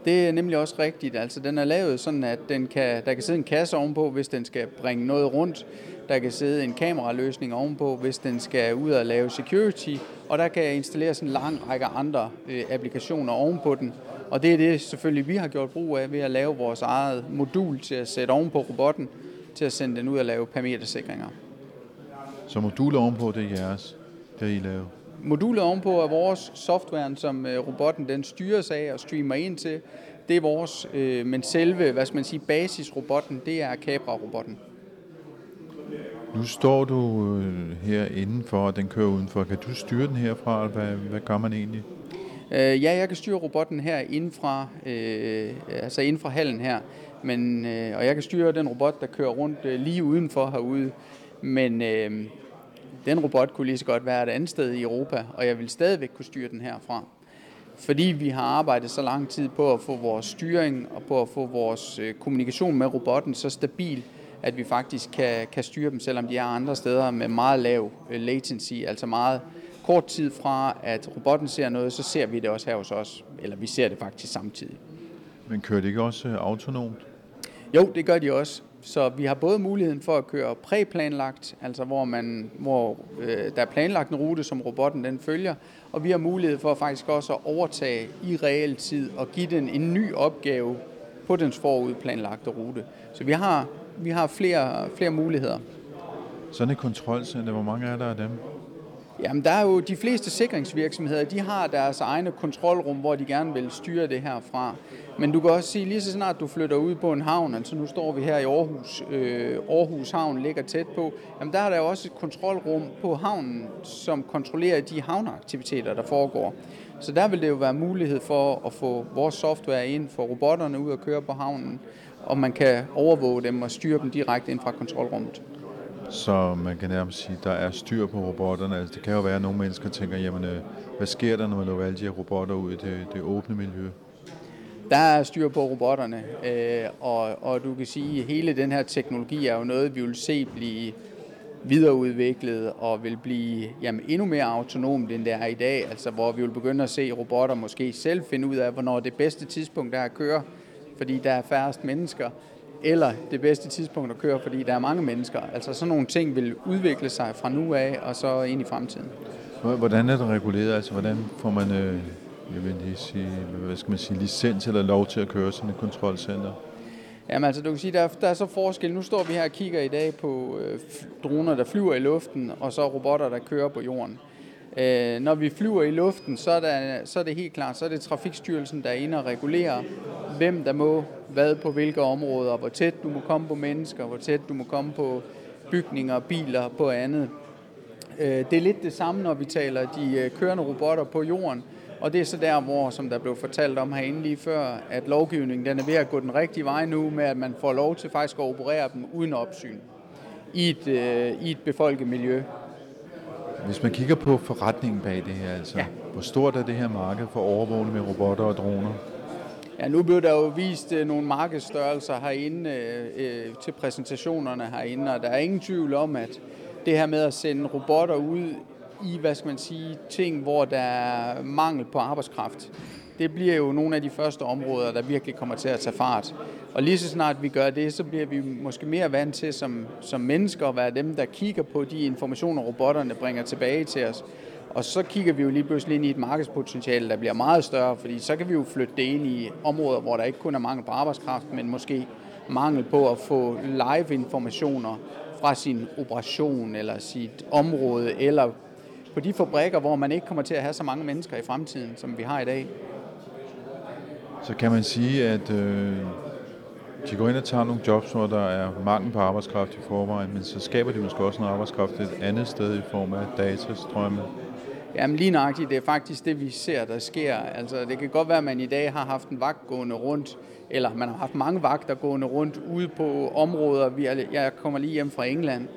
Det er nemlig også rigtigt. Altså, den er lavet sådan, at den kan, der kan sidde en kasse ovenpå, hvis den skal bringe noget rundt. Der kan sidde en kameraløsning ovenpå, hvis den skal ud og lave security. Og der kan installeres en lang række andre øh, applikationer ovenpå den. Og det er det selvfølgelig, vi har gjort brug af ved at lave vores eget modul til at sætte ovenpå robotten, til at sende den ud og lave parametersikringer. Så moduler ovenpå, det er jeres, det I laver? Modulet ovenpå er vores software, som øh, robotten den styres af og streamer ind til. Det er vores, øh, men selve, hvad skal man sige, basisrobotten, det er Capra-robotten. Nu står du øh, her indenfor, og den kører udenfor. Kan du styre den herfra? Hvad, hvad gør man egentlig? Øh, ja, jeg kan styre robotten her indenfra, øh, altså inden fra hallen her. Men, øh, og jeg kan styre den robot, der kører rundt øh, lige udenfor herude. Men øh, den robot kunne lige så godt være et andet sted i Europa, og jeg vil stadigvæk kunne styre den herfra. Fordi vi har arbejdet så lang tid på at få vores styring og på at få vores øh, kommunikation med robotten så stabil, at vi faktisk kan, kan styre dem, selvom de er andre steder med meget lav øh, latency, altså meget kort tid fra, at robotten ser noget, så ser vi det også her hos os, eller vi ser det faktisk samtidig. Men kører det ikke også autonomt? Jo, det gør de også. Så vi har både muligheden for at køre præplanlagt, altså hvor, man, hvor øh, der er planlagt en rute, som robotten den følger, og vi har mulighed for faktisk også at overtage i realtid og give den en ny opgave på dens forudplanlagte rute. Så vi har, vi har flere, flere muligheder. Sådan et kontrolcenter, hvor mange er der af dem? Jamen, der er jo de fleste sikringsvirksomheder, de har deres egne kontrolrum, hvor de gerne vil styre det her fra. Men du kan også sige, lige så snart du flytter ud på en havn, altså nu står vi her i Aarhus, øh, Aarhus Havn ligger tæt på, jamen der er der jo også et kontrolrum på havnen, som kontrollerer de havneaktiviteter, der foregår. Så der vil det jo være mulighed for at få vores software ind, for robotterne ud at køre på havnen, og man kan overvåge dem og styre dem direkte ind fra kontrolrummet. Så man kan nærmest sige, at der er styr på robotterne. Altså, det kan jo være, at nogle mennesker tænker, jamen, øh, hvad sker der, når man lukker alle de her robotter ud i det, det åbne miljø? Der er styr på robotterne, øh, og, og du kan sige, at hele den her teknologi er jo noget, vi vil se blive videreudviklet og vil blive jamen, endnu mere autonomt, end det er i dag. Altså hvor vi vil begynde at se robotter måske selv finde ud af, hvornår det bedste tidspunkt er at køre, fordi der er færrest mennesker, eller det bedste tidspunkt at køre, fordi der er mange mennesker. Altså sådan nogle ting vil udvikle sig fra nu af og så ind i fremtiden. Hvordan er det reguleret? Altså hvordan får man, øh, jeg vil lige sige, hvad skal man sige, licens eller lov til at køre sådan et kontrolcenter? Jamen altså, du kan sige, der er, der er så forskel. Nu står vi her og kigger i dag på øh, droner, der flyver i luften, og så robotter, der kører på jorden. Øh, Øh, når vi flyver i luften, så er, der, så er det helt klart, så er det Trafikstyrelsen, der er inde og regulerer, hvem der må hvad på hvilke områder, hvor tæt du må komme på mennesker, hvor tæt du må komme på bygninger, biler, på andet. Øh, det er lidt det samme, når vi taler de øh, kørende robotter på jorden, og det er så der, hvor, som der blev fortalt om herinde lige før, at lovgivningen den er ved at gå den rigtige vej nu, med at man får lov til faktisk at operere dem uden opsyn i et, øh, i et befolket miljø. Hvis man kigger på forretningen bag det her, altså, ja. hvor stort er det her marked for overvågning med robotter og droner? Ja, nu blev der jo vist øh, nogle markedsstørrelser herinde øh, øh, til præsentationerne herinde, og der er ingen tvivl om, at det her med at sende robotter ud i, hvad skal man sige, ting, hvor der er mangel på arbejdskraft, det bliver jo nogle af de første områder, der virkelig kommer til at tage fart. Og lige så snart vi gør det, så bliver vi måske mere vant til som, som mennesker at være dem, der kigger på de informationer, robotterne bringer tilbage til os. Og så kigger vi jo lige pludselig ind i et markedspotentiale, der bliver meget større, fordi så kan vi jo flytte det ind i områder, hvor der ikke kun er mangel på arbejdskraft, men måske mangel på at få live informationer fra sin operation eller sit område, eller på de fabrikker, hvor man ikke kommer til at have så mange mennesker i fremtiden, som vi har i dag. Så kan man sige, at øh, de går ind og tager nogle jobs, hvor der er mangel på arbejdskraft i forvejen, men så skaber de måske også noget arbejdskraft et andet sted i form af datastrømme. Jamen lige nøjagtigt, det er faktisk det, vi ser, der sker. Altså, det kan godt være, at man i dag har haft en vagt gående rundt, eller man har haft mange vagter gående rundt ude på områder. Vi er, jeg kommer lige hjem fra England,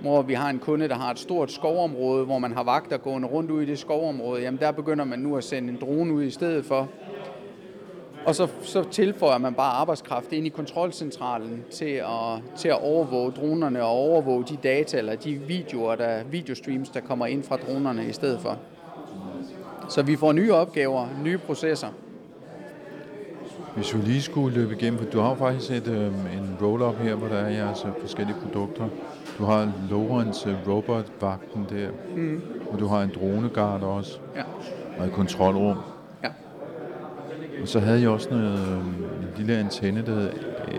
hvor vi har en kunde, der har et stort skovområde, hvor man har vagter gående rundt ude i det skovområde. Jamen der begynder man nu at sende en drone ud i stedet for, og så, så tilføjer man bare arbejdskraft ind i kontrolcentralen til at, til at overvåge dronerne og overvåge de data eller de videoer, der, videostreams, der kommer ind fra dronerne i stedet for. Så vi får nye opgaver, nye processer. Hvis vi lige skulle løbe igennem, for du har faktisk et, øh, en roll-up her, hvor der er jeres forskellige produkter. Du har Lorentz øh, Robot-vagten der, mm. og du har en droneguard også, ja. og et kontrolrum. Og så havde jeg også noget, øh, en lille antenne, der hed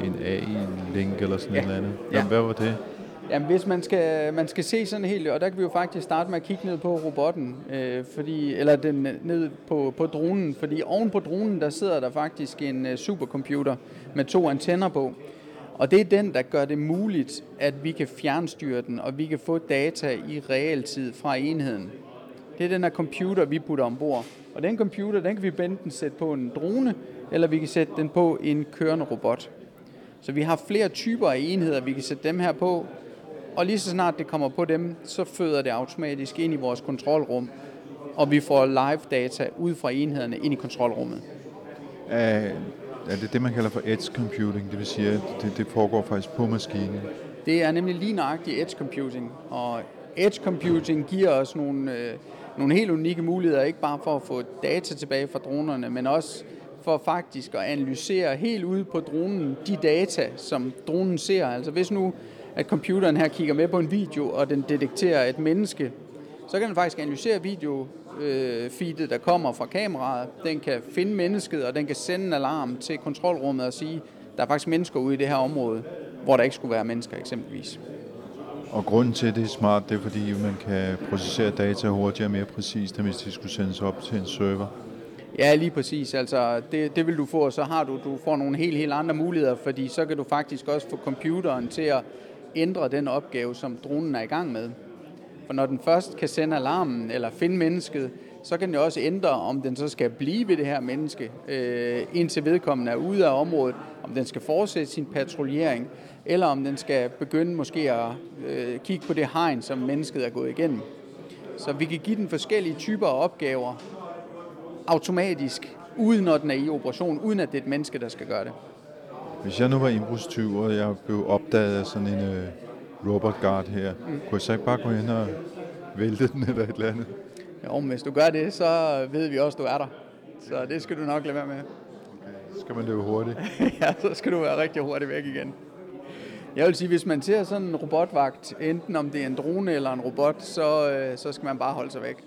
en AI-link eller sådan ja. noget andet. Jamen, ja. Hvad var det? Jamen, hvis man skal, man skal se sådan helt, og der kan vi jo faktisk starte med at kigge ned på robotten, øh, fordi, eller den, ned på, på dronen, fordi oven på dronen, der sidder der faktisk en uh, supercomputer med to antenner på. Og det er den, der gør det muligt, at vi kan fjernstyre den, og vi kan få data i realtid fra enheden. Det er den her computer, vi putter ombord. Og den computer, den kan vi enten sætte på en drone, eller vi kan sætte den på en kørende robot. Så vi har flere typer af enheder, vi kan sætte dem her på, og lige så snart det kommer på dem, så føder det automatisk ind i vores kontrolrum, og vi får live data ud fra enhederne ind i kontrolrummet. Er, er det det, man kalder for edge computing? Det vil sige, at det, det foregår faktisk på maskinen? Det er nemlig lige nøjagtigt edge computing, og edge computing giver os nogle, øh, nogle helt unikke muligheder, ikke bare for at få data tilbage fra dronerne, men også for faktisk at analysere helt ude på dronen de data, som dronen ser. Altså hvis nu, at computeren her kigger med på en video, og den detekterer et menneske, så kan den faktisk analysere video feedet, der kommer fra kameraet. Den kan finde mennesket, og den kan sende en alarm til kontrolrummet og sige, der er faktisk mennesker ude i det her område, hvor der ikke skulle være mennesker eksempelvis. Og grunden til, at det er smart, det er fordi, man kan processere data hurtigere og mere præcist, end hvis det skulle sendes op til en server. Ja, lige præcis. Altså, det, det vil du få, og så har du, du får nogle helt, helt andre muligheder, fordi så kan du faktisk også få computeren til at ændre den opgave, som dronen er i gang med. For når den først kan sende alarmen eller finde mennesket, så kan den jo også ændre, om den så skal blive ved det her menneske, øh, indtil vedkommende er ude af området, om den skal fortsætte sin patruljering, eller om den skal begynde måske at øh, kigge på det hegn, som mennesket er gået igennem. Så vi kan give den forskellige typer af opgaver automatisk, uden at den er i operation, uden at det er et menneske, der skal gøre det. Hvis jeg nu var indbrudstyv, og jeg blev opdaget af sådan en øh, robot guard her, mm. kunne jeg så ikke bare gå ind og vælte den eller et eller andet? Jo, men hvis du gør det, så ved vi også, at du er der. Så det skal du nok lade være med. Okay. Så skal man løbe hurtigt. [LAUGHS] ja, så skal du være rigtig hurtigt væk igen. Jeg vil sige, hvis man ser sådan en robotvagt, enten om det er en drone eller en robot, så, øh, så skal man bare holde sig væk.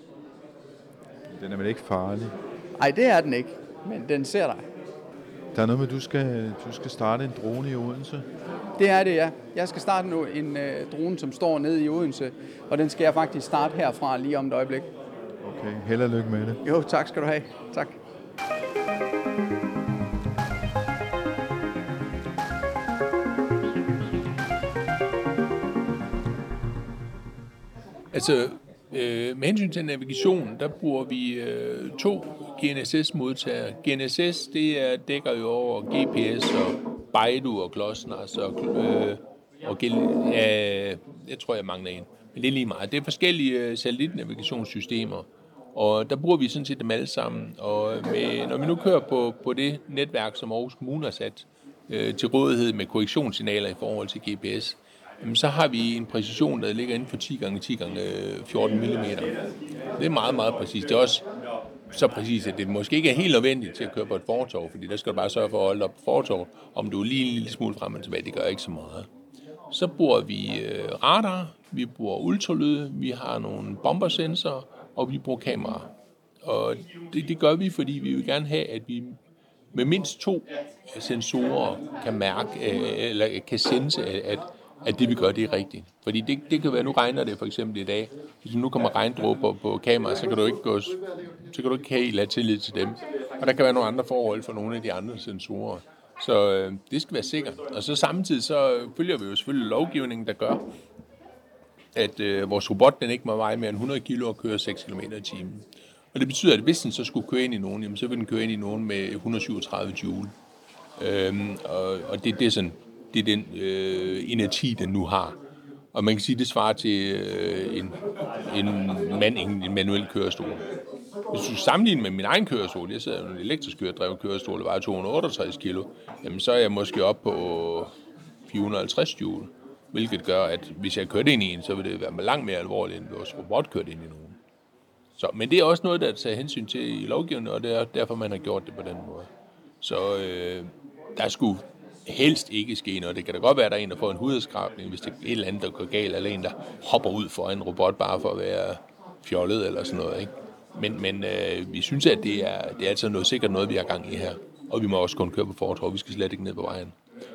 Den er vel ikke farlig? Nej, det er den ikke, men den ser dig. Der er noget med, at du skal, du skal starte en drone i Odense. Det er det, ja. Jeg skal starte nu en øh, drone, som står nede i Odense, og den skal jeg faktisk starte herfra lige om et øjeblik. Okay, held og lykke med det. Jo, tak skal du have. Tak. Altså, øh, med hensyn til navigation, der bruger vi øh, to GNSS-modtagere. GNSS, det er, dækker jo over GPS og Baidu og GLONASS og, øh, og ja, jeg tror, jeg mangler en. Men det er lige meget. Det er forskellige øh, satellitnavigationssystemer, og der bruger vi sådan set dem alle sammen. Og øh, med, når vi nu kører på, på det netværk, som Aarhus Kommune har sat øh, til rådighed med korrektionssignaler i forhold til GPS, jamen, så har vi en præcision, der ligger inden for 10 gange 10 gange øh, 14 mm. Det er meget, meget præcist. Det er også så præcist, at det måske ikke er helt nødvendigt til at køre på et fortov, fordi der skal du bare sørge for at holde op på fortov. Om du er lige en lille smule frem og tilbage, det gør ikke så meget. Så bruger vi øh, radar, vi bruger ultralyd, vi har nogle bombersensorer, og vi bruger kameraer. Og det, det gør vi, fordi vi vil gerne have, at vi med mindst to sensorer kan mærke, øh, eller kan sense, at, at det vi gør, det er rigtigt. Fordi det, det kan være, nu regner det for eksempel i dag. Hvis nu kommer regndråber på kameraet, så kan du ikke gå, så kan du ikke helt have tillid til dem. Og der kan være nogle andre forhold for nogle af de andre sensorer. Så øh, det skal være sikkert. Og så samtidig så følger vi jo selvfølgelig lovgivningen, der gør, at øh, vores robot den ikke må veje mere end 100 kg og køre 6 km i timen. Og det betyder, at hvis den så skulle køre ind i nogen, jamen, så vil den køre ind i nogen med 137 joule. Øhm, og, og det, det er sådan, det er den øh, energi, den nu har. Og man kan sige, at det svarer til øh, en, en mand i en manuel kørestol. Hvis du sammenligner med min egen kørestol, jeg sidder i en elektrisk køredrevet kørestol, der vejer 268 kg, jamen så er jeg måske op på 450 joule, hvilket gør, at hvis jeg kørte ind i en, så vil det være langt mere alvorligt, end hvis robot kørte ind i nogen. Så, men det er også noget, der er taget hensyn til i lovgivningen, og det er derfor, man har gjort det på den måde. Så øh, der skulle helst ikke ske noget. Det kan da godt være, at der er en, der får en hudskrabning, hvis det er et eller andet, der går galt, eller en, der hopper ud for en robot bare for at være fjollet eller sådan noget. Ikke? Men, men øh, vi synes, at det er, det er altså noget sikkert noget, vi har gang i her. Og vi må også kun køre på fortov. Vi skal slet ikke ned på vejen.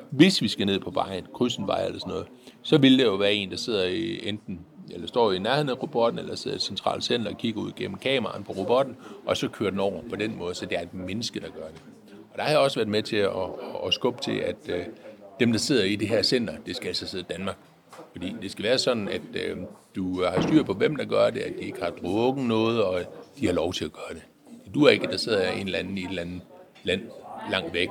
Hvis vi skal ned på vejen, krydsen vej eller sådan noget, så vil det jo være en, der sidder i enten eller står i nærheden af robotten, eller sidder i et centralt center og kigger ud gennem kameraen på robotten, og så kører den over på den måde, så det er et menneske, der gør det. Og der har jeg også været med til at, at, at skubbe til, at øh, dem, der sidder i det her center, det skal altså sidde i Danmark. Fordi det skal være sådan, at øh, du har styr på, hvem der gør det, at de ikke har drukket noget, og de har lov til at gøre det. Du er ikke, der sidder en eller anden i et eller andet land langt væk,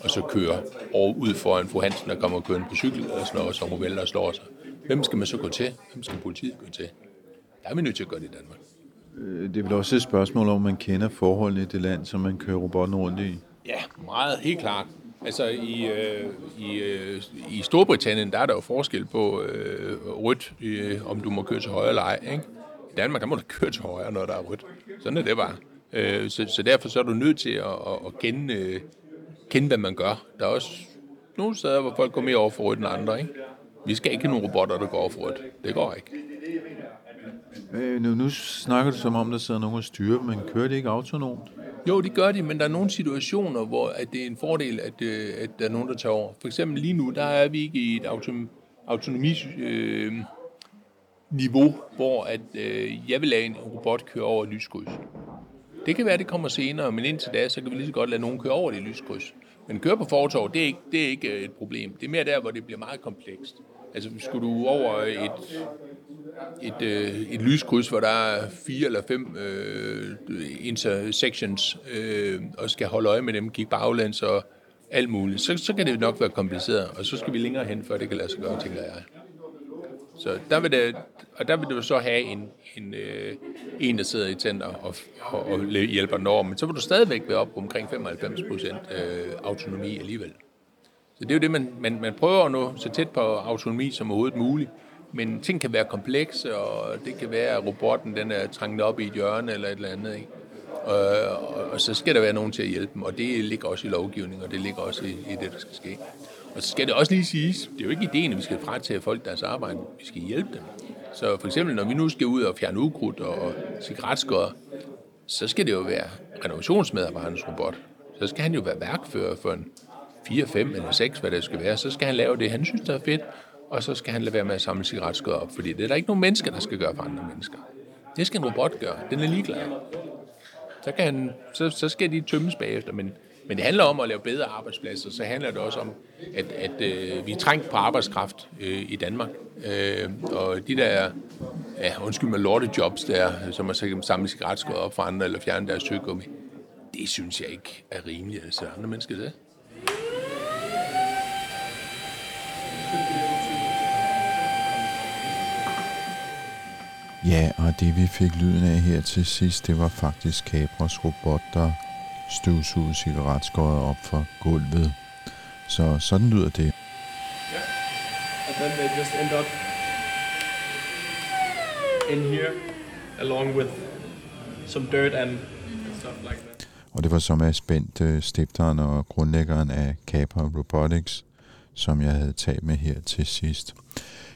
og så kører over ud foran fru Hansen, der kommer og kører på cykel, eller sådan noget, og så hun vælter og slår sig. Hvem skal man så gå til? Hvem skal politiet gå til? Der er vi nødt til at gøre det i Danmark. Øh, det er vel også et spørgsmål om, man kender forholdene i det land, som man kører robotten rundt i. Ja, meget, helt klart. Altså i, øh, i, øh, i Storbritannien, der er der jo forskel på øh, rødt, øh, om du må køre til højre eller ej. Ikke? I Danmark, der må du [LAUGHS] køre til højre, når der er rødt. Sådan er det bare. Øh, så, så derfor så er du nødt til at, at, at kende, øh, kende, hvad man gør. Der er også nogle steder, hvor folk går mere over for rødt end andre. Ikke? Vi skal ikke have nogle robotter, der går over for rødt. Det går ikke. Øh, nu, nu snakker du som om, der sidder nogen og styrer, men kører det ikke autonomt? Jo, det gør de, men der er nogle situationer, hvor at det er en fordel, at, øh, at der er nogen, der tager over. For eksempel lige nu, der er vi ikke i et autonomi autonomi øh, niveau, hvor at, øh, jeg vil lade en robot køre over et lyskryds. Det kan være, det kommer senere, men indtil da, så kan vi lige så godt lade nogen køre over det lyskryds. Men køre på fortov, det er, ikke, det er ikke øh, et problem. Det er mere der, hvor det bliver meget komplekst. Altså, skulle du over et, et, øh, et lyskryds, hvor der er fire eller fem øh, intersections, øh, og skal holde øje med dem, kigge baglæns og alt muligt, så, så kan det nok være kompliceret, og så skal vi længere hen, før det kan lade sig gøre, tænker jeg. Så der vil det, og der vil du så have en, en, øh, en der sidder i tænder og, og, og hjælper den over, men så vil du stadigvæk være op på omkring 95 procent øh, autonomi alligevel. Så det er jo det, man, man, man prøver at nå så tæt på autonomi som overhovedet muligt. Men ting kan være komplekse, og det kan være, at robotten den er trængt op i et hjørne eller et eller andet. Ikke? Og, og, og så skal der være nogen til at hjælpe dem, og det ligger også i lovgivningen, og det ligger også i, i det, der skal ske. Og så skal det også lige siges, det er jo ikke ideen, at vi skal fratage folk deres arbejde, vi skal hjælpe dem. Så for eksempel, når vi nu skal ud og fjerne ukrudt og cigaretskåret, så skal det jo være renovationsmedarbejderens robot. Så skal han jo være værkfører for en 4, 5 eller 6, hvad det skal være. Så skal han lave det, han synes, der er fedt, og så skal han lade være med at samle cigaretskåret op, fordi det er der ikke nogen mennesker, der skal gøre for andre mennesker. Det skal en robot gøre. Den er ligeglad. Så, kan han, så, så skal de tømmes bagefter, men men det handler om at lave bedre arbejdspladser, så handler det også om, at, at øh, vi er trængt på arbejdskraft øh, i Danmark. Øh, og de der, ja, undskyld mig, lortejobs der, som at samle cigaretskåret op for andre eller fjerne deres tyggegummi, det synes jeg ikke er rimeligt at sætte andre mennesker til. Ja, og det vi fik lyden af her til sidst, det var faktisk Capras robot, der støvsugede cigaretskåret op for gulvet. Så sådan lyder det. Yeah. And then they just end up in here along with some dirt and stuff like that. Og det var så Mads Bent, øh, stifteren og grundlæggeren af Capra Robotics, som jeg havde talt med her til sidst.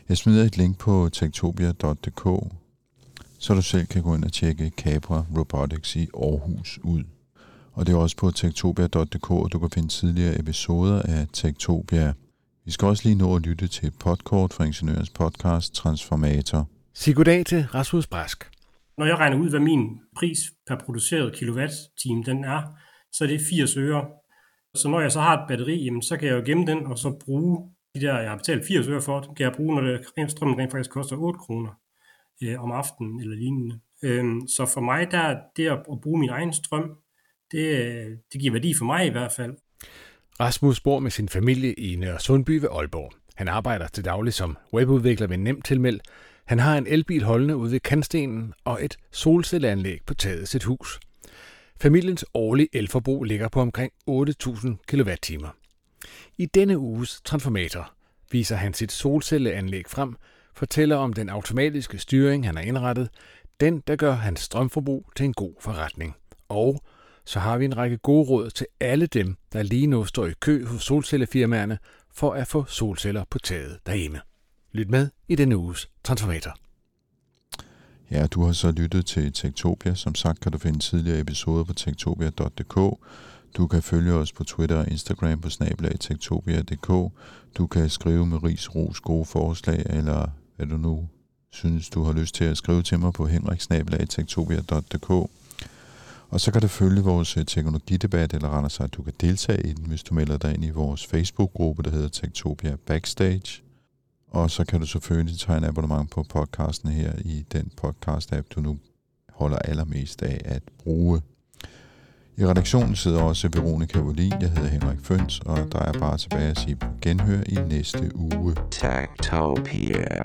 Jeg smider et link på tektopia.dk, så du selv kan gå ind og tjekke Capra Robotics i Aarhus ud. Og det er også på tektopia.dk, og du kan finde tidligere episoder af Tektopia. Vi skal også lige nå at lytte til et podcast fra Ingeniørens podcast Transformator. Sig goddag til Rasmus Brask. Når jeg regner ud, hvad min pris per produceret kilowatt-time den er, så er det 80 øre. Så når jeg så har et batteri, jamen, så kan jeg jo gemme den, og så bruge de der, jeg har betalt 80 øre for, kan jeg bruge, når det, strømmen rent faktisk koster 8 kroner øh, om aftenen eller lignende. Øhm, så for mig, der det at, at bruge min egen strøm, det, øh, det giver værdi for mig i hvert fald. Rasmus bor med sin familie i Nørre Sundby ved Aalborg. Han arbejder til daglig som webudvikler ved Nemt Tilmeld. Han har en elbil holdende ude ved kantstenen og et solcelleanlæg på taget af sit hus. Familiens årlige elforbrug ligger på omkring 8.000 kWh. I denne uges Transformator viser han sit solcelleanlæg frem, fortæller om den automatiske styring, han har indrettet, den, der gør hans strømforbrug til en god forretning. Og så har vi en række gode råd til alle dem, der lige nu står i kø hos solcellefirmaerne for at få solceller på taget derhjemme. Lyt med i denne uges Transformator. Ja, du har så lyttet til Tektopia. Som sagt kan du finde tidligere episoder på tektopia.dk. Du kan følge os på Twitter og Instagram på snablag.tektopia.dk. Du kan skrive med ris, ros, gode forslag, eller hvad du nu synes, du har lyst til at skrive til mig på henriksnabelag.tektopia.dk. Og så kan du følge vores øh, teknologidebat, eller render sig, at du kan deltage i den, hvis du melder dig ind i vores Facebook-gruppe, der hedder Tektopia Backstage. Og så kan du selvfølgelig tage en abonnement på podcasten her i den podcast-app, du nu holder allermest af at bruge. I redaktionen sidder også Veronica Wallin, jeg hedder Henrik Føns, og der er bare tilbage at sige genhør i næste uge. Tektopia.